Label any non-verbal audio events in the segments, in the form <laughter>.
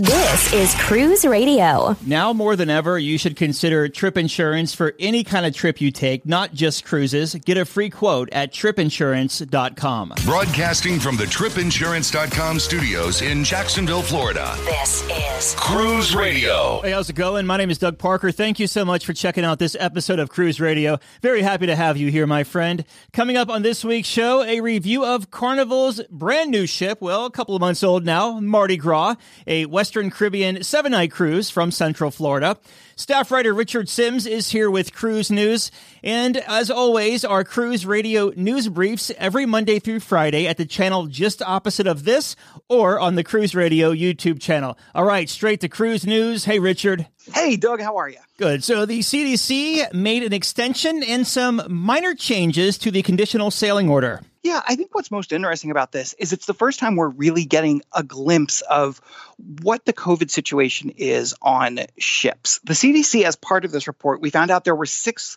This is Cruise Radio. Now more than ever, you should consider trip insurance for any kind of trip you take, not just cruises. Get a free quote at tripinsurance.com. Broadcasting from the tripinsurance.com studios in Jacksonville, Florida. This is Cruise Radio. Hey, how's it going? My name is Doug Parker. Thank you so much for checking out this episode of Cruise Radio. Very happy to have you here, my friend. Coming up on this week's show, a review of Carnival's brand new ship, well, a couple of months old now, Mardi Gras, a Western Caribbean seven night cruise from Central Florida. Staff writer Richard Simms is here with Cruise News. And as always, our Cruise Radio news briefs every Monday through Friday at the channel just opposite of this or on the Cruise Radio YouTube channel. All right, straight to Cruise News. Hey, Richard. Hey, Doug, how are you? Good. So the CDC made an extension and some minor changes to the conditional sailing order. Yeah, I think what's most interesting about this is it's the first time we're really getting a glimpse of what the COVID situation is on ships. The CDC, as part of this report, we found out there were six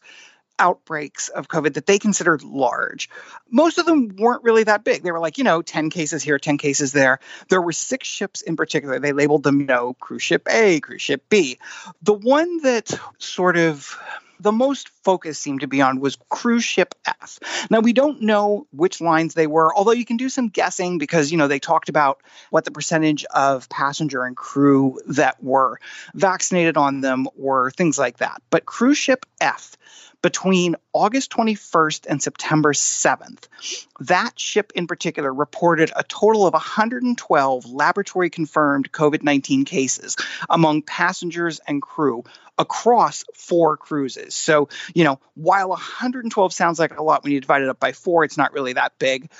outbreaks of COVID that they considered large. Most of them weren't really that big. They were like, you know, 10 cases here, 10 cases there. There were six ships in particular. They labeled them, you know, cruise ship A, cruise ship B. The one that sort of the most focus seemed to be on was cruise ship F. Now we don't know which lines they were, although you can do some guessing because you know they talked about what the percentage of passenger and crew that were vaccinated on them were, things like that. But cruise ship F between August 21st and September 7th. That ship in particular reported a total of 112 laboratory confirmed COVID 19 cases among passengers and crew across four cruises. So, you know, while 112 sounds like a lot when you divide it up by four, it's not really that big.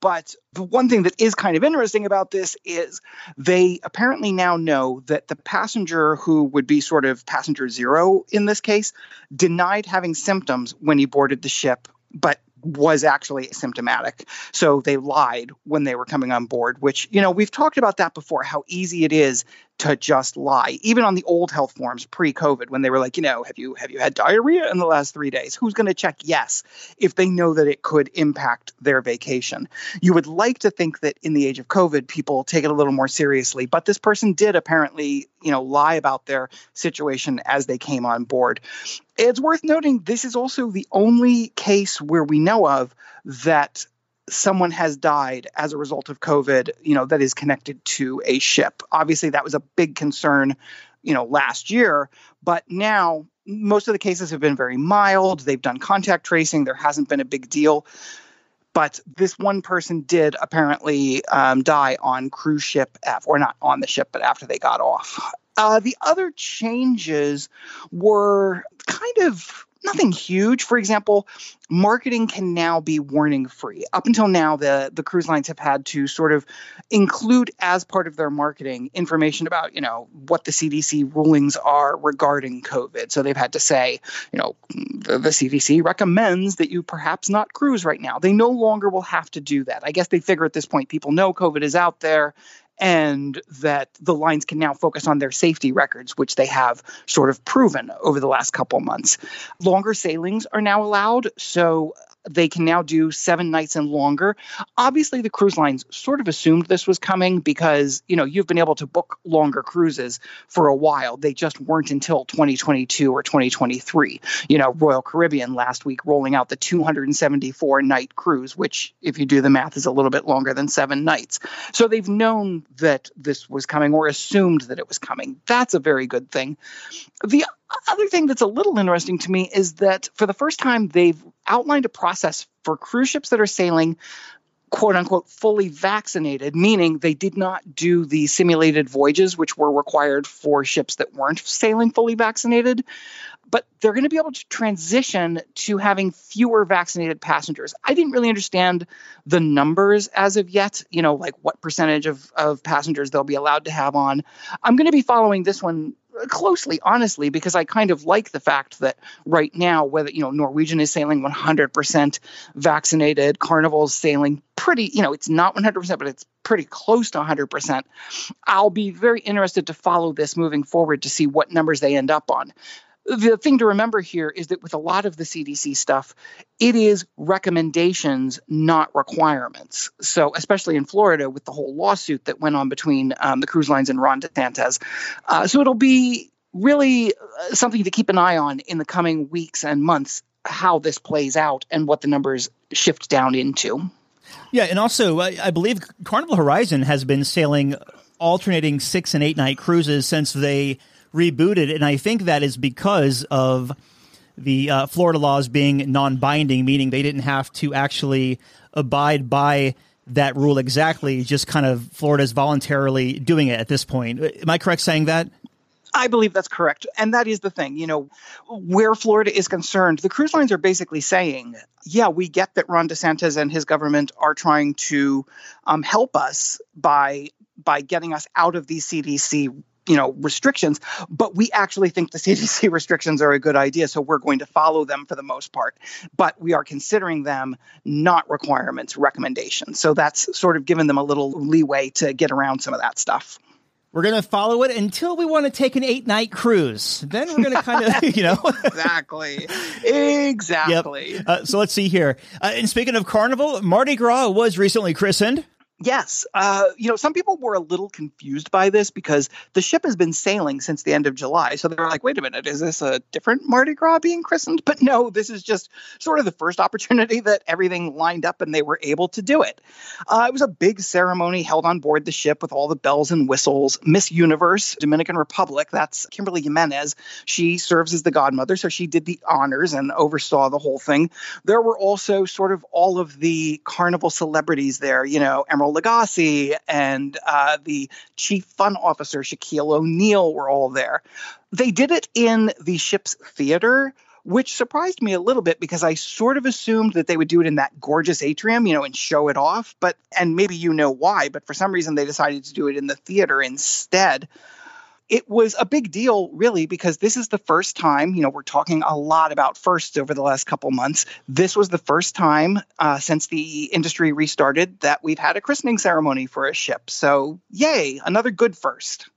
But the one thing that is kind of interesting about this is they apparently now know that the passenger who would be sort of passenger zero in this case denied having symptoms when he boarded the ship, but was actually symptomatic. So they lied when they were coming on board, which, you know, we've talked about that before, how easy it is to just lie. Even on the old health forms pre-COVID, when they were like, you know, have you have you had diarrhea in the last three days? Who's going to check yes if they know that it could impact their vacation? You would like to think that in the age of COVID, people take it a little more seriously, but this person did apparently, you know, lie about their situation as they came on board. It's worth noting this is also the only case where we know of that someone has died as a result of COVID, you know, that is connected to a ship. Obviously, that was a big concern, you know, last year, but now most of the cases have been very mild. They've done contact tracing. There hasn't been a big deal. But this one person did apparently um, die on cruise ship F, or not on the ship, but after they got off. Uh, the other changes were kind of nothing huge. For example, marketing can now be warning free. Up until now, the, the cruise lines have had to sort of include as part of their marketing information about, you know, what the CDC rulings are regarding COVID. So they've had to say, you know, the, the CDC recommends that you perhaps not cruise right now. They no longer will have to do that. I guess they figure at this point people know COVID is out there and that the lines can now focus on their safety records, which they have sort of proven over the last couple months. Longer sailings are now allowed. So they can now do seven nights and longer. Obviously, the cruise lines sort of assumed this was coming because, you know, you've been able to book longer cruises for a while. They just weren't until 2022 or 2023. You know, Royal Caribbean last week rolling out the 274 night cruise, which, if you do the math, is a little bit longer than seven nights. So they've known that this was coming or assumed that it was coming. That's a very good thing. The other thing that's a little interesting to me is that for the first time, they've outlined a process for cruise ships that are sailing quote unquote fully vaccinated, meaning they did not do the simulated voyages which were required for ships that weren't sailing fully vaccinated. but they're going to be able to transition to having fewer vaccinated passengers. I didn't really understand the numbers as of yet, you know, like what percentage of, of passengers they'll be allowed to have on. I'm going to be following this one closely, honestly, because I kind of like the fact that right now, whether, you know, Norwegian is sailing 100% vaccinated, Carnival's sailing pretty, you know, it's not 100%, but it's pretty close to 100%. I'll be very interested to follow this moving forward to see what numbers they end up on the thing to remember here is that with a lot of the CDC stuff, it is recommendations, not requirements. So, especially in Florida with the whole lawsuit that went on between um, the cruise lines and Ron DeSantis. Uh, so, it'll be really uh, something to keep an eye on in the coming weeks and months how this plays out and what the numbers shift down into. Yeah, and also, I, I believe Carnival Horizon has been sailing alternating six and eight night cruises since they rebooted, and I think that is because of the uh, Florida laws being non-binding, meaning they didn't have to actually abide by that rule exactly. Just kind of Florida's voluntarily doing it at this point. Am I correct saying that? I believe that's correct. And that is the thing, you know, where Florida is concerned, the cruise lines are basically saying, yeah, we get that Ron DeSantis and his government are trying to um, help us by by getting us out of these CDC you know restrictions but we actually think the <laughs> cdc restrictions are a good idea so we're going to follow them for the most part but we are considering them not requirements recommendations so that's sort of given them a little leeway to get around some of that stuff we're going to follow it until we want to take an eight night cruise. Then we're going to kind of, <laughs> you know. <laughs> exactly. Exactly. Yep. Uh, so let's see here. Uh, and speaking of Carnival, Mardi Gras was recently christened. Yes. Uh, you know, some people were a little confused by this because the ship has been sailing since the end of July. So they were like, wait a minute, is this a different Mardi Gras being christened? But no, this is just sort of the first opportunity <laughs> that everything lined up and they were able to do it. Uh, it was a big ceremony held on board the ship with all the bells and whistles. Miss Universe, Dominican Republic, that's Kimberly Jimenez. She serves as the godmother. So she did the honors and oversaw the whole thing. There were also sort of all of the carnival celebrities there, you know, Emeril. Lagasse and uh, the chief fun officer, Shaquille O'Neal, were all there. They did it in the ship's theater, which surprised me a little bit because I sort of assumed that they would do it in that gorgeous atrium, you know, and show it off. But, and maybe you know why, but for some reason they decided to do it in the theater instead it was a big deal, really, because this is the first time, you know, we're talking a lot about firsts over the last couple months. This was the first time uh, since the industry restarted that we've had a christening ceremony for a ship. So, yay, another good first.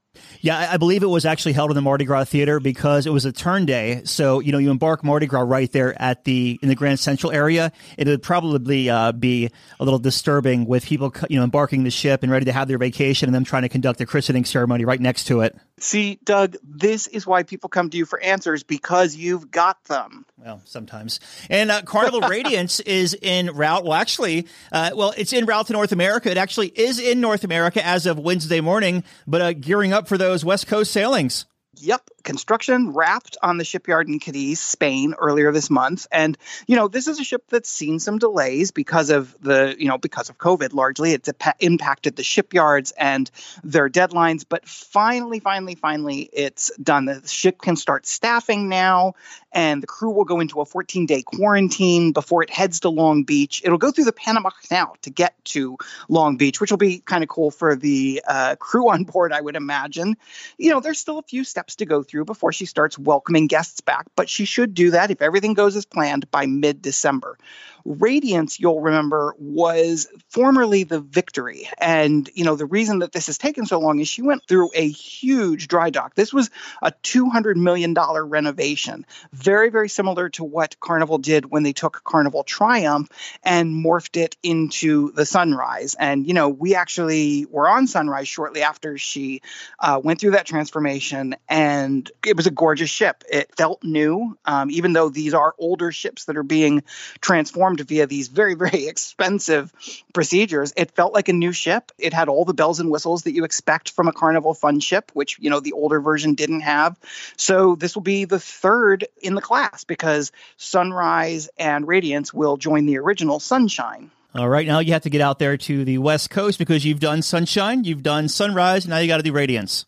Yeah, I believe it was actually held in the Mardi Gras Theater because it was a turn day. So you know, you embark Mardi Gras right there at the in the Grand Central area. It would probably uh, be a little disturbing with people you know embarking the ship and ready to have their vacation and them trying to conduct a christening ceremony right next to it. See, Doug, this is why people come to you for answers because you've got them. Well, sometimes. And uh, Carnival <laughs> Radiance is in route. Well, actually, uh, well, it's in route to North America. It actually is in North America as of Wednesday morning, but uh, gearing up for those West Coast sailings. Yep, construction wrapped on the shipyard in Cadiz, Spain, earlier this month. And you know, this is a ship that's seen some delays because of the you know because of COVID. Largely, it's impacted the shipyards and their deadlines. But finally, finally, finally, it's done. The ship can start staffing now, and the crew will go into a 14 day quarantine before it heads to Long Beach. It'll go through the Panama Canal to get to Long Beach, which will be kind of cool for the uh, crew on board, I would imagine. You know, there's still a few steps to go through before she starts welcoming guests back, but she should do that if everything goes as planned by mid December. Radiance, you'll remember, was formerly the Victory. And, you know, the reason that this has taken so long is she went through a huge dry dock. This was a $200 million renovation, very, very similar to what Carnival did when they took Carnival Triumph and morphed it into the Sunrise. And, you know, we actually were on Sunrise shortly after she uh, went through that transformation. And it was a gorgeous ship. It felt new, um, even though these are older ships that are being transformed performed via these very, very <laughs> expensive procedures. It felt like a new ship. It had all the bells and whistles that you expect from a Carnival Fun ship, which, you know, the older version didn't have. So this will be the third in the class because Sunrise and Radiance will join the original Sunshine. All right, now you have to get out there to the West Coast because you've done Sunshine, you've done Sunrise, now you got to do Radiance.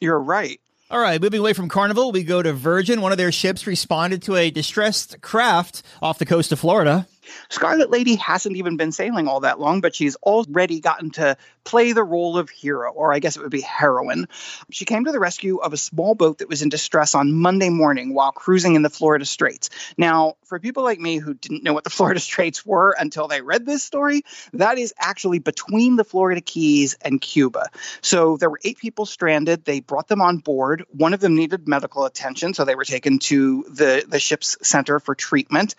You're right. All right, moving away from Carnival, we go to Virgin. One of their ships responded to a distressed craft off the coast of Florida. Scarlet Lady hasn't even been sailing all that long, but she's already gotten to play the role of hero, or I guess it would be heroine. She came to the rescue of a small boat that was in distress on Monday morning while cruising in the Florida Straits. Now, for people like me who didn't know what the <laughs> Florida Straits were until they read this story, that is actually between the Florida Keys and Cuba. So there were eight people stranded. They brought them on board. One of them needed medical attention, so they were taken to the, the ship's center for treatment.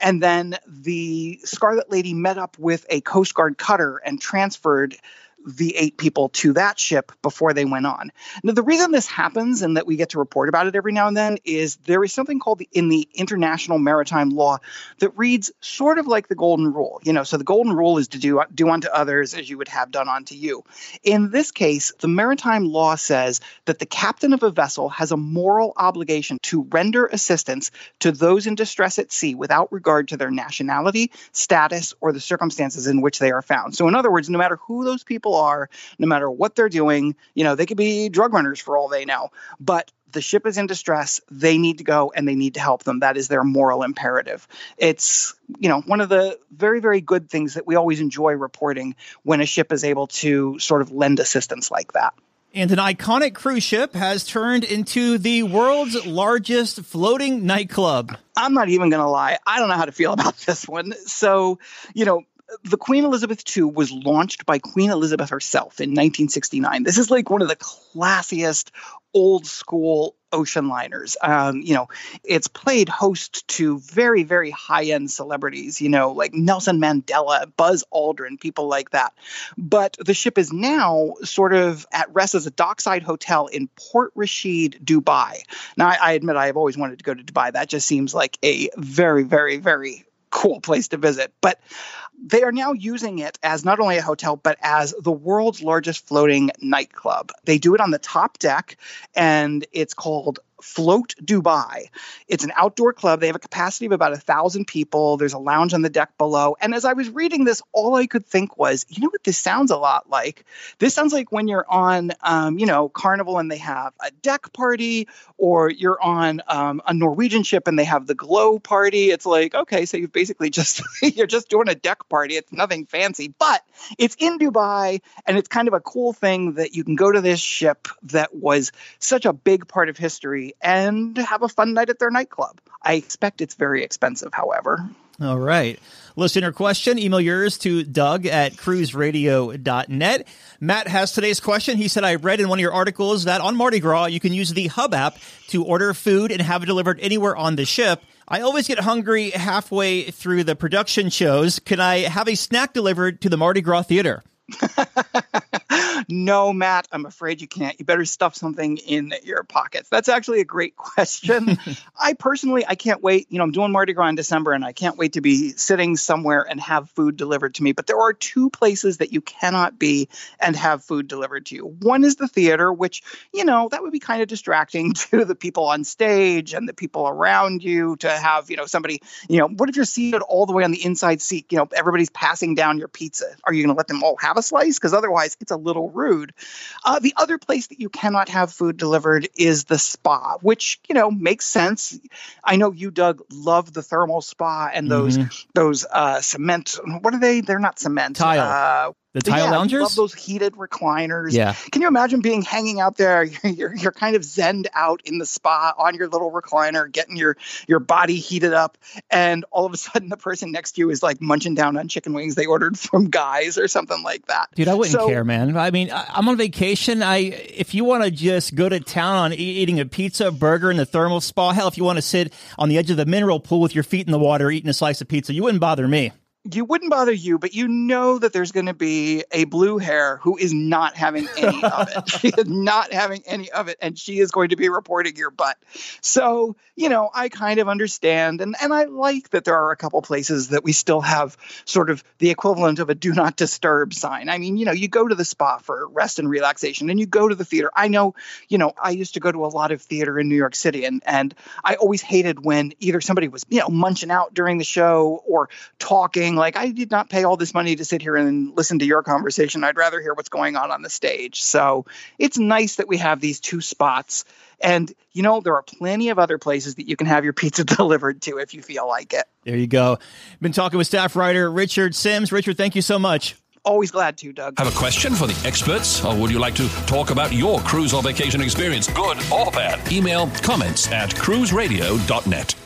And then the Scarlet Lady met up with a Coast Guard cutter and transferred the eight people to that ship before they went on. Now, the reason this happens and that we get to report about it every now and then is there is something called the, in the international maritime law that reads sort of like the golden rule. You know, so the golden rule is to do do unto others as you would have done unto you. In this case, the maritime law says that the captain of a vessel has a moral obligation to render assistance to those in distress at sea without regard to their nationality, status, or the circumstances in which they are found. So, in other words, no matter who those people are, no matter what they're doing. You know, they could be drug runners for all they know. But the ship is in distress. They need to go and they need to help them. That is their moral imperative. It's, you know, one of the very, very good things that we always enjoy reporting when a ship is able to sort of lend assistance like that. And an iconic cruise ship has turned into the world's largest floating nightclub. I'm not even going to lie. I don't know how to feel about this one. So, you know, the Queen Elizabeth II was launched by Queen Elizabeth herself in 1969. This is like one of the classiest old school ocean liners. Um, you know, it's played host to very, very high end celebrities, you know, like Nelson Mandela, Buzz Aldrin, people like that. But the ship is now sort of at rest as a dockside hotel in Port Rashid, Dubai. Now, I, I admit I have always wanted to go to Dubai. That just seems like a very, very, very cool place to visit. But they are now using it as not only a hotel, but as the world's largest floating nightclub. They do it on the top deck, and it's called Float Dubai. It's an outdoor club. They have a capacity of about a thousand people. There's a lounge on the deck below. And as I was reading this, all I could think was, you know what this sounds a lot like? This sounds like when you're on, um, you know, Carnival and they have a deck party, or you're on um, a Norwegian ship and they have the glow party. It's like, okay, so you've basically just <laughs> you're just doing a deck party. It's nothing fancy, but it's in Dubai, and it's kind of a cool thing that you can go to this ship that was such a big part of history and have a fun night at their nightclub. I expect it's very expensive, however. All right. Listener question, email yours to Doug at cruiseradio.net. Matt has today's question. He said, I read in one of your articles that on Mardi Gras, you can use the Hub app to order food and have it delivered anywhere on the ship. I always get hungry halfway through the production shows. Can I have a snack delivered to the Mardi Gras Theater? <laughs> no, Matt, I'm afraid you can't. You better stuff something in your pockets. That's actually a great <laughs> question. I personally, I can't wait. You know, I'm doing Mardi Gras in December and I can't wait to be sitting somewhere and have food delivered to me. But there are two places that you cannot be and have food delivered to you. One is the theater, which, you know, that would be kind of distracting <laughs> to the people on stage and the people around you to have, you know, somebody, you know, what if you're seated all the way on the inside seat? You know, everybody's passing down your pizza. Are you going to let them all have a slice? Because otherwise, it's a little rude. Uh, the other place that you cannot have food delivered is the spa, which you know makes sense. I know you, Doug, love the thermal spa and those mm-hmm. those uh, cement. What are they? They're not cement. Tile. Uh, the tile yeah, loungers? love those heated recliners. Yeah. Can you imagine being hanging out there? <laughs> You're, you're, you're kind of zenned out in the spa on your little recliner, getting your your body heated up, and all of a sudden the person next to you is like munching down on chicken wings they ordered <laughs> from Guys or something like that. Dude, I wouldn't so, care, man. I mean, I'm on vacation. I if you want to just go to town on eating a pizza, burger in the thermal spa, hell, if you want to sit on the edge of the mineral pool with your feet in the water eating a slice of pizza, you wouldn't bother me you wouldn't bother you, but you know that there's going to be a blue hair who is not having any of it. <laughs> She is not having any of it, and she is going to be reporting your butt. So, you know, I kind of understand, and, and I like that there are a couple places that we still have sort of the equivalent of a do not disturb sign. I mean, you know, you go to the spa for rest and relaxation, and you go to the theater. I know, you know, I used to go to a lot of theater in New York City, and and I always hated when either somebody was, you know, munching out during the show or talking being like, I did not pay all this money to sit here and listen to your conversation. I'd rather hear what's going on on the stage. So it's nice that we have these two spots. And, you know, there are plenty of other places that you can have your pizza <laughs> delivered to if you feel like it. There you go. Been talking with staff writer Richard Simms. Richard, thank you so much. Always glad to, Doug. Have a question for the experts, or would you like to talk about your cruise or vacation experience, good or bad? Email comments at cruiseradio.net.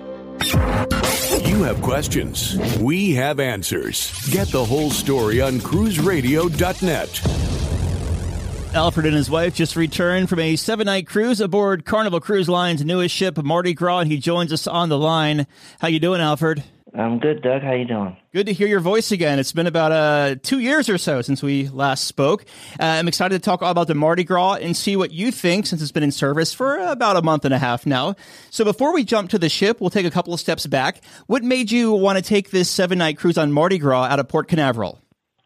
You have questions. We have answers. Get the whole story on cruiseradio.net. Alfred and his wife just returned from a seven night cruise aboard Carnival Cruise Line's newest ship, Mardi Gras, he joins us on the line. How you doing, Alfred? I'm good, Doug. How you doing? Good to hear your voice again. It's been about uh, two years or so since we last spoke. Uh, I'm excited to talk all about the Mardi Gras and see what you think since it's been in service for about a month and a half now. So before we jump to the ship, we'll take a couple of steps back. What made you want to take this seven night cruise on Mardi Gras out of Port Canaveral?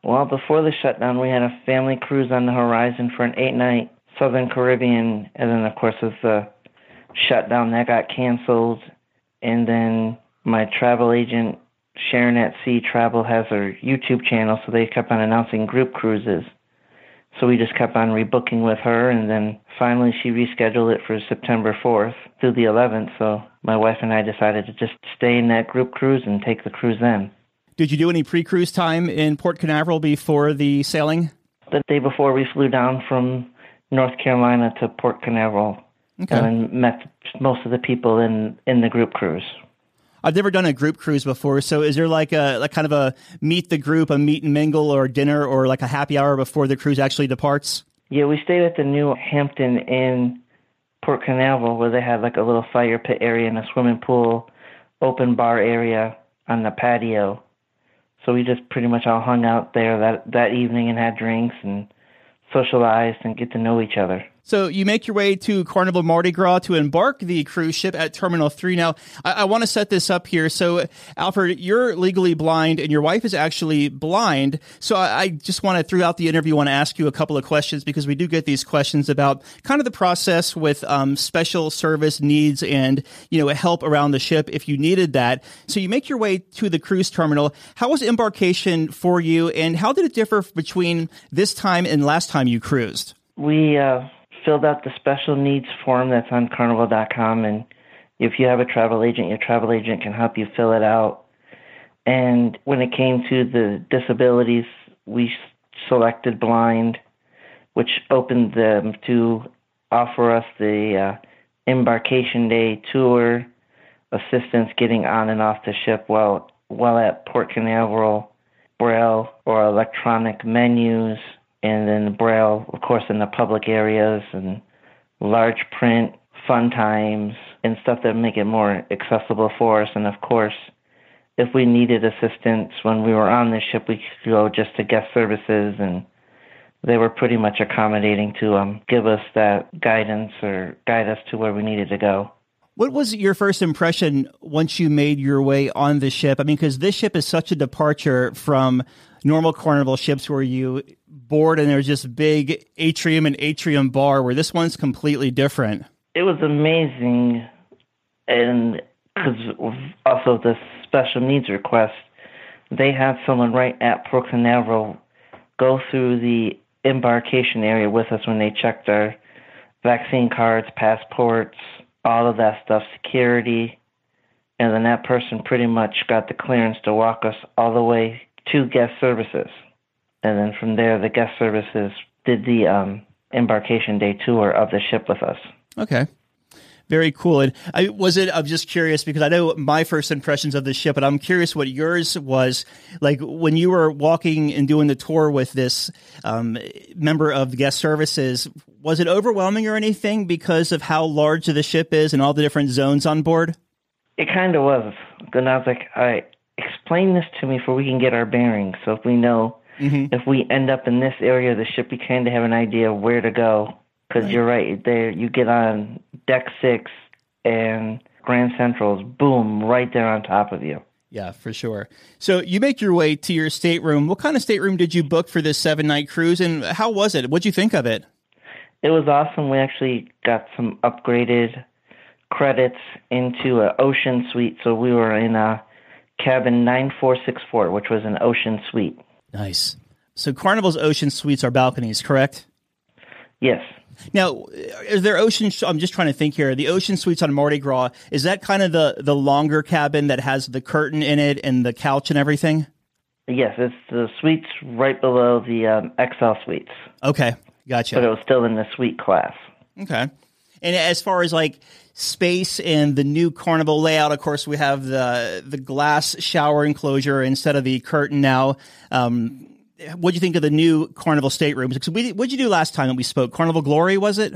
Well, before the shutdown, we had a family cruise on the horizon for an eight night Southern Caribbean. And then, of course, with the shutdown, that got canceled. And then my travel agent Sharon at Sea Travel has her YouTube channel, so they kept on announcing group cruises. So we just kept on rebooking with her, and then finally she rescheduled it for September 4th through the 11th. So my wife and I decided to just stay in that group cruise and take the cruise then. Did you do any pre cruise time in Port Canaveral before the sailing? The day before, we flew down from North Carolina to Port Canaveral Okay. and met most of the people in, in the group cruise. I've never done a group cruise before, so is there like a like kind of a meet the group, a meet and mingle, or dinner, or like a happy hour before the cruise actually departs? Yeah, we stayed at the new Hampton Inn, Port Canaveral, where they had like a little fire pit area and a swimming pool, open bar area on the patio. So we just pretty much all hung out there that that evening and had drinks and socialized and get to know each other. So you make your way to Carnival Mardi Gras to embark the cruise ship at Terminal 3. Now, I, I want to set this up here. So, Alfred, you're legally blind and your wife is actually blind. So I, I just want to, throughout the interview, want to ask you a couple of questions because we do get these questions about kind of the process with um, special service needs and, you know, help around the ship if you needed that. So you make your way to the cruise terminal. How was embarkation for you and how did it differ between this time and last time you cruised? We uh, filled out the special needs form that's on carnival.com and if you have a travel agent your travel agent can help you fill it out. And when it came to the disabilities we selected blind which opened them to offer us the uh, embarkation day tour assistance getting on and off the ship while while at port canaveral braille or electronic menus and then braille, of course, in the public areas and large print, fun times, and stuff that make it more accessible for us. And of course, if we needed assistance when we were on the ship, we could go just to guest services, and they were pretty much accommodating to um, give us that guidance or guide us to where we needed to go. What was your first impression once you made your way on the ship? I mean, because this ship is such a departure from normal carnival ships where you board and there's just big atrium and atrium bar, where this one's completely different. It was amazing, and because also the special needs request, they had someone right at Port Canaveral go through the embarkation area with us when they checked our vaccine cards, passports, all of that stuff, security, and then that person pretty much got the clearance to walk us all the way to guest services. And then from there, the guest services did the um, embarkation day tour of the ship with us. Okay. Very cool. And I was it. I'm just curious because I know my first impressions of the ship, but I'm curious what yours was like when you were walking and doing the tour with this um, member of guest services. Was it overwhelming or anything because of how large the ship is and all the different zones on board? It kind of was. And I was like, all right, explain this to me so we can get our bearings. So if we know Mm-hmm. if we end up in this area of the ship, we kind of have an idea of where to go. Because you're right, there you get on deck six and Grand Central's boom right there on top of you. Yeah, for sure. So you make your way to your stateroom. What kind of stateroom did you book for this seven night cruise, and how was it? What'd you think of it? It was awesome. We actually got some upgraded credits into an ocean suite, so we were in a cabin 9464, which was an ocean suite. Nice. So Carnival's ocean suites are balconies, correct? Yes. Now, is there ocean? I'm just trying to think here. The ocean suites on Mardi Gras is that kind of the the longer cabin that has the curtain in it and the couch and everything? Yes, it's the suites right below the um, XL suites, Okay, gotcha. but it was still in the suite class. Okay. And as far as like space and the new carnival layout, of course, we have the the glass shower enclosure instead of the curtain now. Um, what do you think of the new carnival staterooms? Because we, what did you do last time that we spoke? Carnival Glory, was it?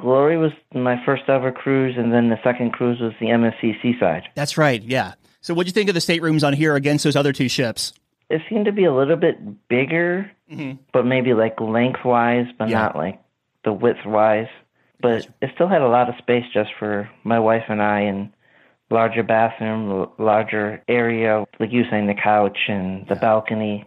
Glory was my first ever cruise, and then the second cruise was the MSC Seaside. That's right. Yeah. So what do you think of the staterooms on here against those other two ships? It seemed to be a little bit bigger, Mm-hmm. but maybe like lengthwise, but Yeah. not like the widthwise. But it still had a lot of space just for my wife and I, and larger bathroom, l- larger area, like you saying, the couch and the balcony.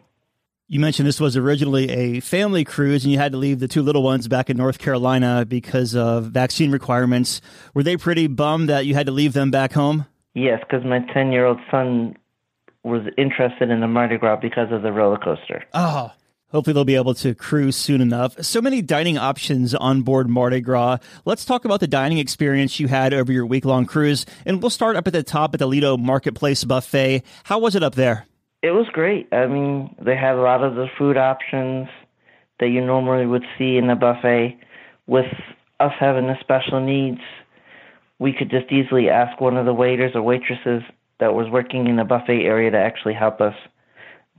You mentioned this was originally a family cruise and you had to leave the two little ones back in North Carolina because of vaccine requirements. Were they pretty bummed that you had to leave them back home? Yes, because my 10 year old son was interested in the Mardi Gras because of the roller coaster. Oh, hopefully they'll be able to cruise soon enough. So many dining options on board Mardi Gras. Let's talk about the dining experience you had over your week long cruise. And we'll start up at the top at the Lido Marketplace Buffet. How was it up there? It was great. I mean, they had a lot of the food options that you normally would see in a buffet. With us having the special needs, we could just easily ask one of the waiters or waitresses that was working in the buffet area to actually help us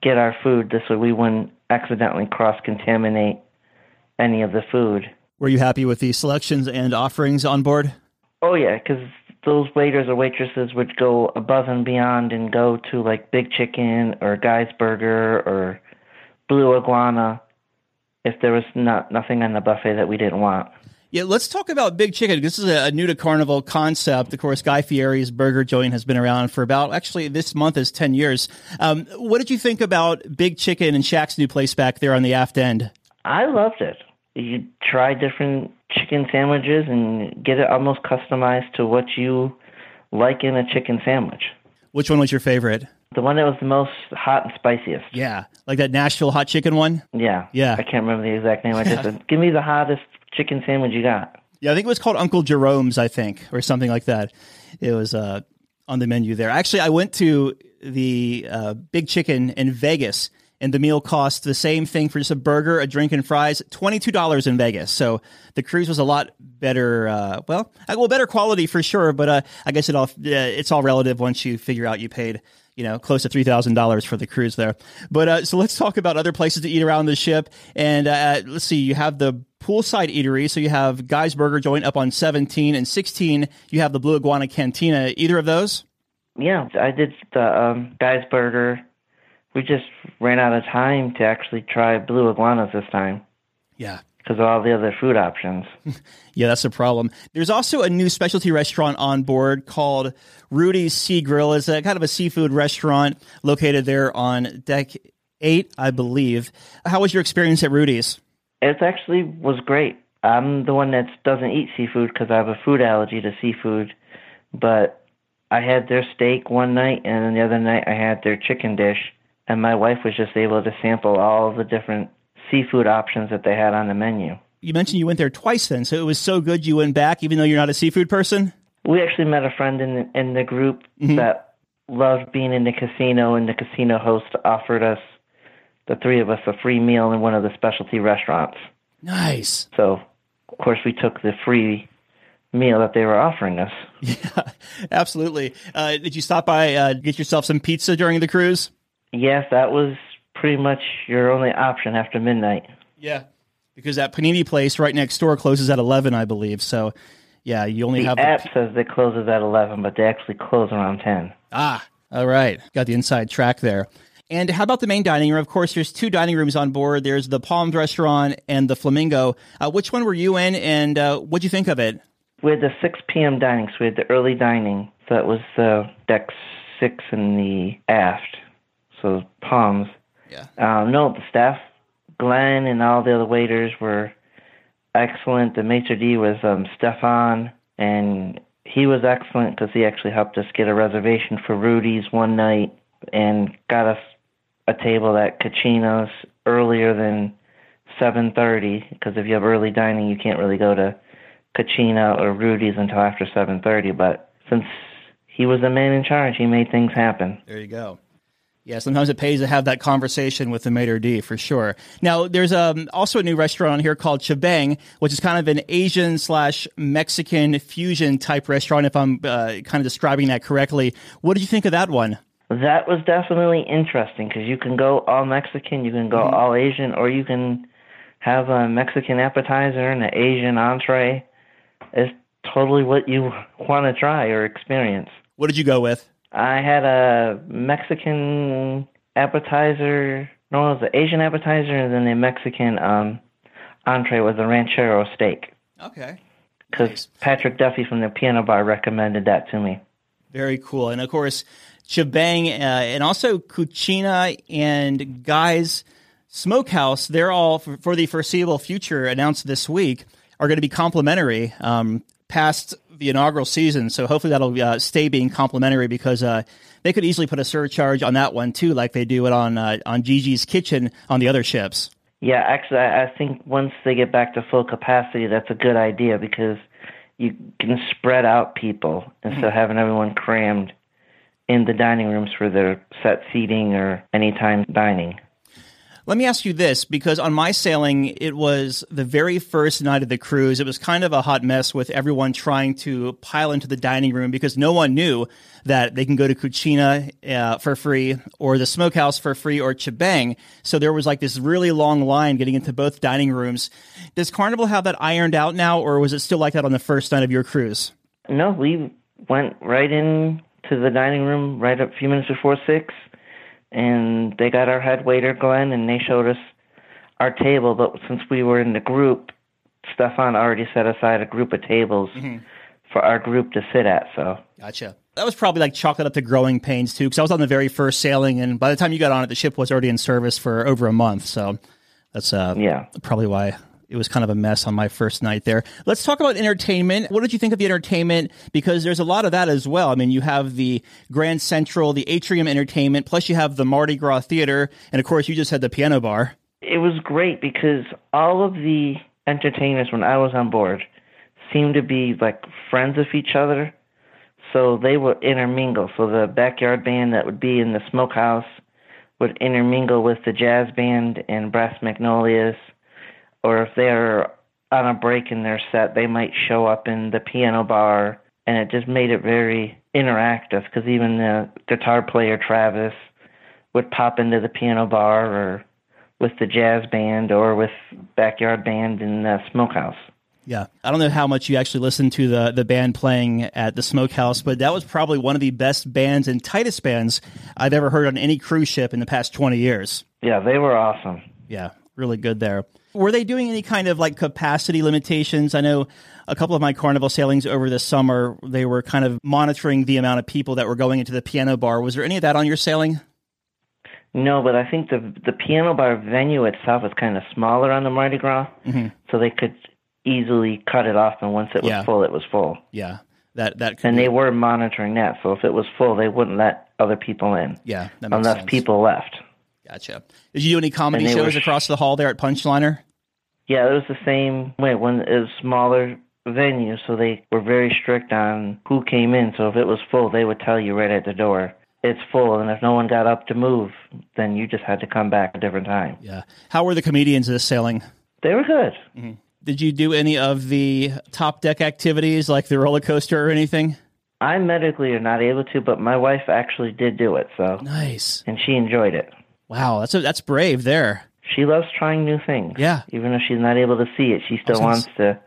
get our food this way we wouldn't accidentally cross contaminate any of the food. Were you happy with the selections and offerings on board? Oh yeah, because those waiters or waitresses would go above and beyond and go to like Big Chicken or Guy's Burger or Blue Iguana if there was not nothing on the buffet that we didn't want. Yeah, let's talk about Big Chicken. This is a, a new to Carnival concept. Of course, Guy Fieri's burger joint has been around for about, actually, this month is 10 years. Um, what did you think about Big Chicken and Shaq's new place back there on the aft end? I loved it. You try different chicken sandwiches and get it almost customized to what you like in a chicken sandwich. Which one was your favorite? The one that was the most hot and spiciest. Yeah, like that Nashville hot chicken one? Yeah. Yeah. I can't remember the exact name. I just said, <laughs> give me the hottest chicken sandwich you got. Yeah, I think it was called Uncle Jerome's, I think, or something like that. It was uh, on the menu there. Actually, I went to the uh, Big Chicken in Vegas, and the meal cost the same thing for just a burger, a drink, and fries, twenty-two dollars in Vegas. So the cruise was a lot better. Uh, well, uh, well, better quality for sure, but uh, I guess it all uh, it's all relative once you figure out you paid. You know, close to three thousand dollars for the cruise there. But uh, so let's talk about other places to eat around the ship. And let's see, you have the poolside eatery. So you have Guy's Burger Joint up on 17 and 16. You have the Blue Iguana Cantina. Either of those? Yeah, I did the um, Guy's Burger. We just ran out of time to actually try Blue Iguanas this time Yeah. because of all the other food options. <laughs> Yeah, that's a problem. There's also a new specialty restaurant on board called Rudi's Seagrill. It's a kind of a seafood restaurant located there on deck eight, I believe. How was your experience at Rudi's? It actually was great. I'm the one that doesn't eat seafood because I have a food allergy to seafood, but I had their steak one night, and then the other night I had their chicken dish, and my wife was just able to sample all of the different seafood options that they had on the menu. You mentioned you went there twice then, so it was so good you went back even though you're not a seafood person? We actually met a friend in the, in the group mm-hmm. that loved being in the casino, and the casino host offered us, the three of us, a free meal in one of the specialty restaurants. Nice. So of course, we took the free meal that they were offering us. <laughs> Yeah, absolutely. Uh, did you stop by uh, get yourself some pizza during the cruise? Yes, that was pretty much your only option after midnight. Yeah, because that panini place right next door closes at eleven, I believe. So, yeah, you only have The Hub app says it closes at 11, but they actually close around 10. Ah, all right. Got the inside track there. And how about the main dining room? Of course, there's two dining rooms on board. There's the Palms restaurant and the Flamingo. Uh, which one were you in, and uh, what'd you think of it? We had the 6 p.m. dining, so we had the early dining. So that was uh, deck 6 in the aft. So Palms. Yeah. Um, no, the staff, Glenn and all the other waiters were excellent. The maitre d' was um, Stefan, and he was excellent because he actually helped us get a reservation for Rudi's one night and got us a table at Cachino's earlier than 7:30 because if you have early dining, you can't really go to Cachino or Rudi's until after 7:30. But since he was the man in charge, he made things happen. There you go. Yeah, sometimes it pays to have that conversation with the maitre d' for sure. Now, there's um, also a new restaurant here called Chibang, which is kind of an Asian slash Mexican fusion type restaurant, if I'm uh, kind of describing that correctly. What did you think of that one? That was definitely interesting because you can go all Mexican, you can go all Asian, or you can have a Mexican appetizer and an Asian entree. It's totally what you <laughs> want to try or experience. What did you go with? I had a Mexican appetizer. No, it was an Asian appetizer, and then a Mexican um, entree was a ranchero steak. Okay. Because Patrick Duffy from the Piano Bar recommended that to me. Very cool. And of course, Chibang uh, and also Cucina and Guy's Smokehouse, they're all, for, for the foreseeable future, announced this week, are going to be complimentary um, past the inaugural season. So hopefully that'll uh, stay being complimentary because uh, they could easily put a surcharge on that one too, like they do it on uh, on JiJi's Kitchen on the other ships. Yeah, actually, I I think once they get back to full capacity, that's a good idea because you can spread out people instead of having everyone crammed in the dining rooms for their set seating or anytime dining. Let me ask you this because on my sailing, it was the very first night of the cruise. It was kind of a hot mess with everyone trying to pile into the dining room because no one knew that they can go to Cucina uh, for free or the smokehouse for free or Chibang. So there was like this really long line getting into both dining rooms. Does Carnival have that ironed out now or was it still like that on the first night of your cruise? No, we went right in to the dining room right a few minutes before six, and they got our head waiter Glenn, and they showed us our table. But since we were in the group, Stefan already set aside a group of tables for our group to sit at. So Gotcha. That was probably like chalking up to growing pains too, because I was on the very first sailing, and by the time you got on it, the ship was already in service for over a month. So that's uh, yeah, probably why it was kind of a mess on my first night there. Let's talk about entertainment. What did you think of the entertainment? Because there's a lot of that as well. I mean, you have the Grand Central, the Atrium Entertainment, plus you have the Mardi Gras Theater, and of course, you just had the piano bar. it was great because all of the entertainers when I was on board seemed to be like friends of each other. So they would intermingle. So the backyard band that would be in the smokehouse would intermingle with the jazz band and Brass Magnolias. Or if they're on a break in their set, they might show up in the piano bar. And it just made it very interactive because even the guitar player Travis would pop into the piano bar or with the jazz band or with backyard band in the smokehouse. Yeah, I don't know how much you actually listened to the the band playing at the Smokehouse, but that was probably one of the best bands and tightest bands I've ever heard on any cruise ship in the past twenty years. Yeah, they were awesome. Yeah, really good there. Were they doing any kind of like capacity limitations? I know a couple of my carnival sailings over the summer, they were kind of monitoring the amount of people that were going into the piano bar. Was there any of that on your sailing? No, but I think the the piano bar venue itself is kind of smaller on the Mardi Gras, Mhm. so they could easily cut it off. And once it was Yeah. full, it was full. Yeah, that that could And be- they were monitoring that, so if it was full, they wouldn't let other people in. Yeah, unless sense. people left. Gotcha. Did you do any comedy they were shows across the hall there at Punchliner? Yeah, it was the same way when it was smaller venue, so they were very strict on who came in. So if it was full, they would tell you right at the door, it's full. And if no one got up to move, then you just had to come back a different time. Yeah. How were the comedians this sailing? They were good. Mm-hmm. Did you do any of the top deck activities like the roller coaster or anything? I medically are not able to, but my wife actually did do it, so Nice. and she enjoyed it. Wow, that's a, that's brave there. She loves trying new things. Yeah. Even if she's not able to see it, she still wants to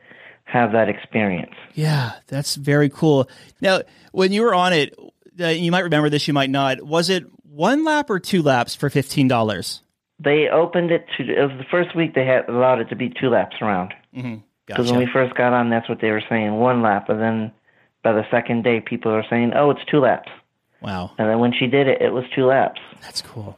have that experience. Yeah, that's very cool. Now, when you were on it, uh, you might remember this, you might not. Was it one lap or two laps for fifteen dollars? They opened it to it was the first week they had allowed it to be two laps around. Mm-hmm. Because when we first got on, that's what they were saying, one lap. And then by the second day, people were saying, "Oh, it's two laps." Wow, And then when she did it, it was two laps. that's cool.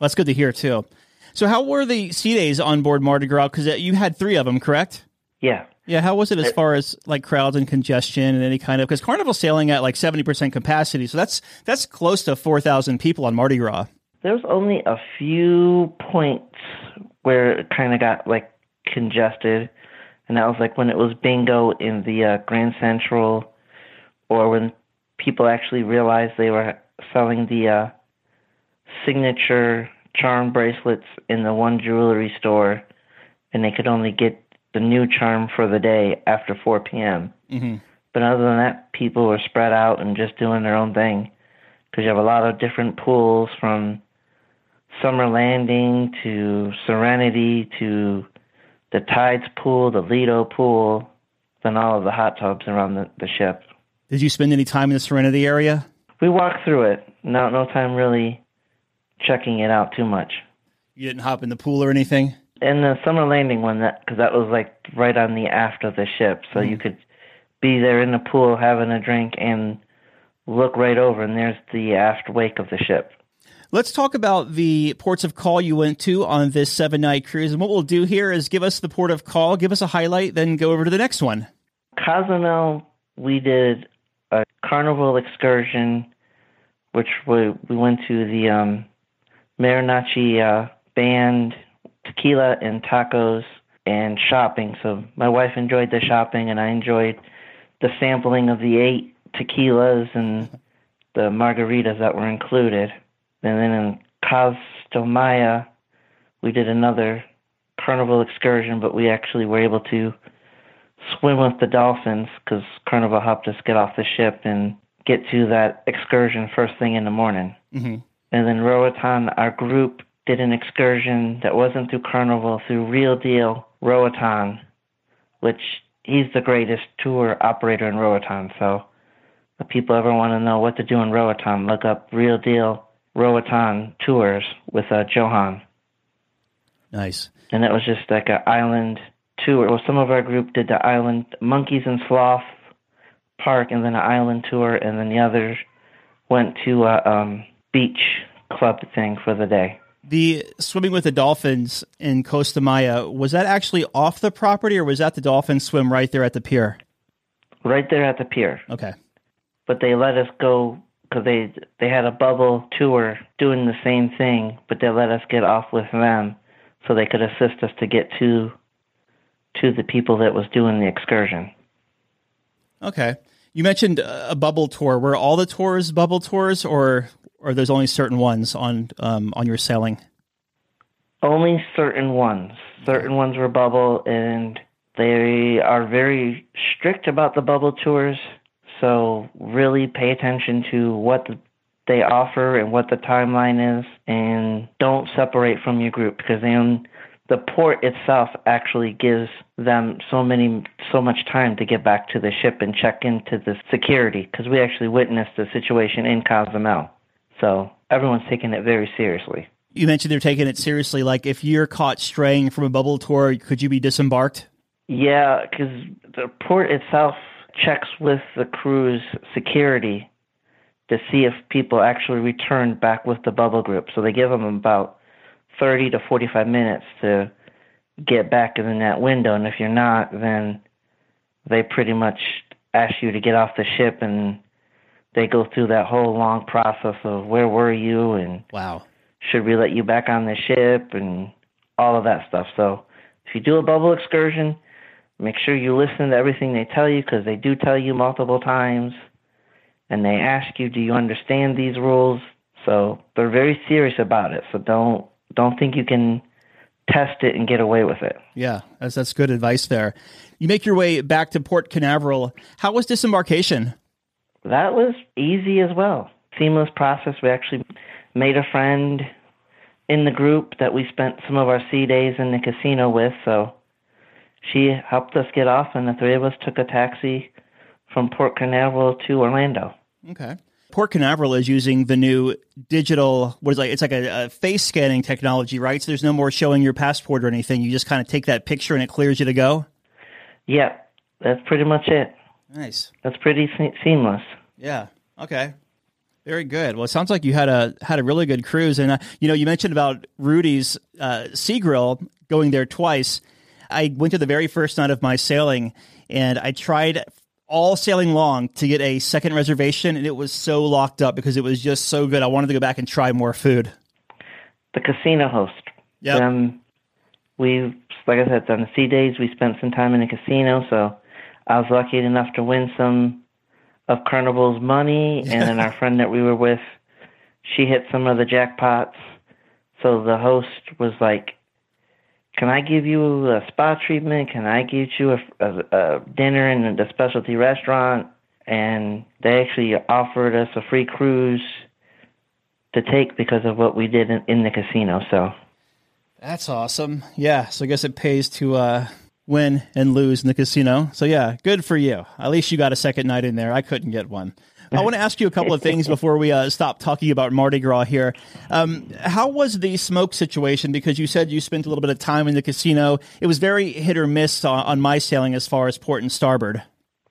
That's good to hear too. So, how were the sea days on board Mardi Gras? Because you had three of them, correct? Yeah. Yeah, how was it as far as like crowds and congestion and any kind of because Carnival sailing at like seventy percent capacity, so that's that's close to four thousand people on Mardi Gras. There was only a few points where it kind of got like congested, and that was like when it was bingo in the uh, Grand Central, or when people actually realized they were selling the uh, signature charm bracelets in the one jewelry store, and they could only get the new charm for the day after 4 p.m. Mm-hmm. But other than that, people were spread out and just doing their own thing. Because you have a lot of different pools from Summer Landing to Serenity to the Tides pool, the Lido pool, then all of the hot tubs around the, the ship. Did you spend any time in the Serenity area? We walked through it. No, no time really checking it out too much. You didn't hop in the pool or anything. In the Summer Landing one, that because that was like right on the aft of the ship, so you could be there in the pool having a drink and look right over, and there's the aft wake of the ship. Let's talk about the ports of call you went to on this seven night cruise. And what we'll do here is give us the port of call, give us a highlight, then go over to the next one. Cozumel, we did a carnival excursion, which we we went to the um, mariachi uh, band, tequila and tacos, and shopping. So my wife enjoyed the shopping, and I enjoyed the sampling of the eight tequilas and the margaritas that were included. And then in Costa Maya, we did another carnival excursion, but we actually were able to swim with the dolphins because Carnival helped us get off the ship and get to that excursion first thing in the morning. Mm-hmm. And then Roatan, our group did an excursion that wasn't through Carnival, through Real Deal Roatan, which he's the greatest tour operator in Roatan. So if people ever want to know what to do in Roatan, look up Real Deal Roatan Tours with uh, Johan Nice. and it was just like an island tour. Well, some of our group did the island monkeys and sloth park, and then an island tour, and then the others went to a um, beach club thing for the day. The swimming with the dolphins in Costa Maya, was that actually off the property or was that the dolphins swim right there at the pier? Right there at the pier, Okay. but they let us go because they they had a bubble tour doing the same thing, but they let us get off with them so they could assist us to get to to the people that was doing the excursion. Okay. You mentioned a bubble tour. Were all the tours bubble tours or or there's only certain ones on um, on your sailing? Only certain ones. Certain ones were bubble, and they are very strict about the bubble tours. So really pay attention to what the, they offer and what the timeline is, and don't separate from your group because then the port itself actually gives them so many so much time to get back to the ship and check into the security because we actually witnessed the situation in Cozumel. So everyone's taking it very seriously. You mentioned they're taking it seriously. Like if you're caught straying from a bubble tour, could you be disembarked? Yeah, because the port itself checks with the cruise security to see if people actually return back with the bubble group. So they give them about 30 to 45 minutes to get back in that window. And if you're not, then they pretty much ask you to get off the ship and they go through that whole long process of where were you and Wow. should we let you back on the ship and all of that stuff. So if you do a bubble excursion, make sure you listen to everything they tell you because they do tell you multiple times and they ask you, do you understand these rules? So they're very serious about it. So don't don't think you can test it and get away with it. Yeah, that's that's good advice there. You make your way back to Port Canaveral. How was disembarkation? That was easy as well. Seamless process. We actually made a friend in the group that we spent some of our sea days in the casino with, so she helped us get off, and the three of us took a taxi from Port Canaveral to Orlando. Okay. Port Canaveral is using the new digital, what is like? It's like a, a, face scanning technology, right? So there's no more showing your passport or anything. You just kind of take that picture and it clears you to go. Yeah, that's pretty much it. Nice. That's pretty se- seamless. Yeah. Okay. Very good. Well, it sounds like you had a had a really good cruise, and uh, you know you mentioned about Rudi's uh, Seagrill going there twice. I went to the very first night of my sailing, and I tried all sailing long to get a second reservation, and it was so locked up because it was just so good. I wanted to go back and try more food. The casino host. Yeah. Um, we, like I said, on the sea days, we spent some time in the casino, so I was lucky enough to win some of Carnival's money, and then our <laughs> friend that we were with, she hit some of the jackpots. So the host was like, "Can I give you a spa treatment? Can I get you a, a, a dinner in the specialty restaurant?" And they actually offered us a free cruise to take because of what we did in, in the casino. So that's awesome. Yeah, so I guess it pays to uh, win and lose in the casino. So yeah, good for you. At least you got a second night in there. I couldn't get one. I want to ask you a couple of things before we uh, stop talking about Mardi Gras here. Um, how was the smoke situation? Because you said you spent a little bit of time in the casino. It was very hit or miss on, on my sailing as far as port and starboard.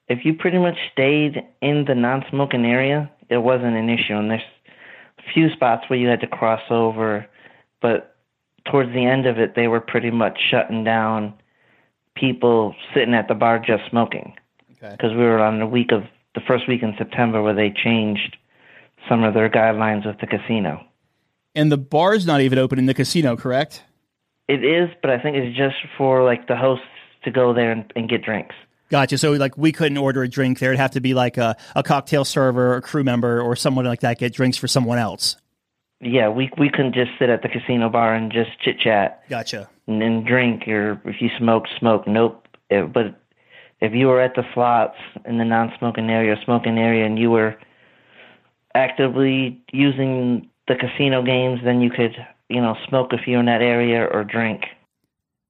If you pretty much stayed in the non-smoking area, it wasn't an issue. And there's a few spots where you had to cross over, but towards the end of it, they were pretty much shutting down people sitting at the bar just smoking. Because okay. we were on the week of the first week in September where they changed some of their guidelines with the casino. And the bar's not even open in the casino, correct? It is, but I think it's just for like the hosts to go there and, and get drinks. Gotcha. So like we couldn't order a drink there. It'd have to be like a, a cocktail server, or a crew member, or someone like that get drinks for someone else. Yeah, we we couldn't just sit at the casino bar and just chit chat. Gotcha. And then drink, or if you smoke, smoke. Nope. It, but if you were at the slots in the non-smoking area, smoking area, and you were actively using the casino games, then you could, you know, smoke if you're in that area or drink.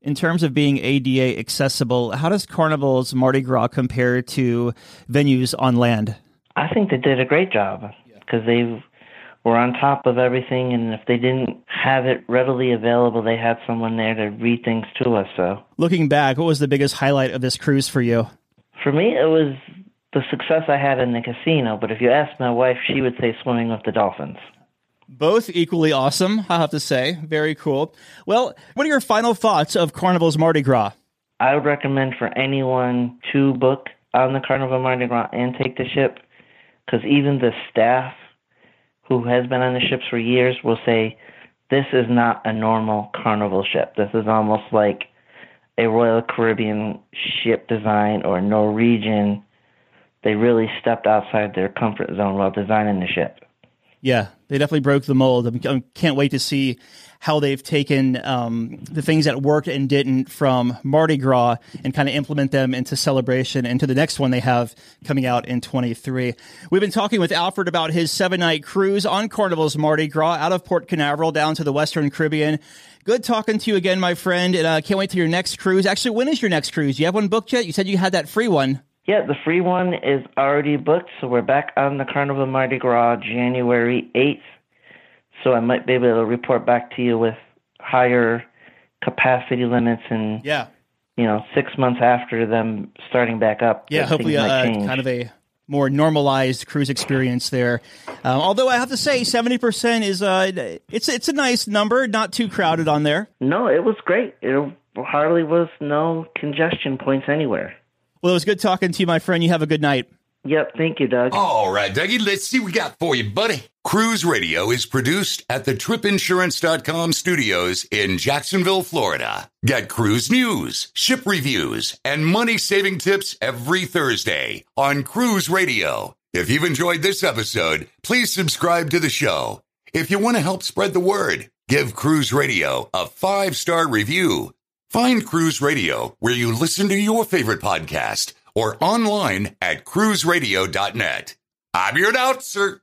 In terms of being ADA accessible, how does Carnival's Mardi Gras compare to venues on land? I think they did a great job because they were on top of everything, and if they didn't have it readily available, they had someone there to read things to us. So, looking back, what was the biggest highlight of this cruise for you? For me, it was the success I had in the casino. But if you ask my wife, she would say swimming with the dolphins. Both equally awesome, I have to say. Very cool. Well, what are your final thoughts of Carnival's Mardi Gras? I would recommend for anyone to book on the Carnival Mardi Gras and take the ship because even the staff who has been on the ships for years will say this is not a normal carnival ship. This is almost like a Royal Caribbean ship design or Norwegian. They really stepped outside their comfort zone while designing the ship. Yeah, they definitely broke the mold. I can't wait to see how they've taken um, the things that worked and didn't from Mardi Gras and kind of implement them into celebration and to the next one they have coming out in 23. We've been talking with Alfred about his seven night cruise on Carnival's Mardi Gras out of Port Canaveral down to the Western Caribbean. Good talking to you again, my friend, and I uh, can't wait to your next cruise. Actually, when is your next cruise? You have one booked yet? You said you had that free one. Yeah, the free one is already booked, so we're back on the Carnival Mardi Gras January 8th. So I might be able to report back to you with higher capacity limits and yeah, you know, six months after them starting back up. Yeah, hopefully uh, kind of a more normalized cruise experience there. Um, although I have to say, seventy percent is uh, it's it's a nice number, not too crowded on there. No, it was great. It hardly was no congestion points anywhere. Well, it was good talking to you, my friend. You have a good night. Yep, thank you, Doug. All right, Dougie, let's see what we got for you, buddy. Cruise Radio is produced at the tripinsurance.com studios in Jacksonville, Florida. Get cruise news, ship reviews, and money saving tips every Thursday on Cruise Radio. If you've enjoyed this episode, please subscribe to the show. If you want to help spread the word, Give Cruise Radio a five star review. Find Cruise Radio where you listen to your favorite podcast or online at cruiseradio.net. I'm your announcer,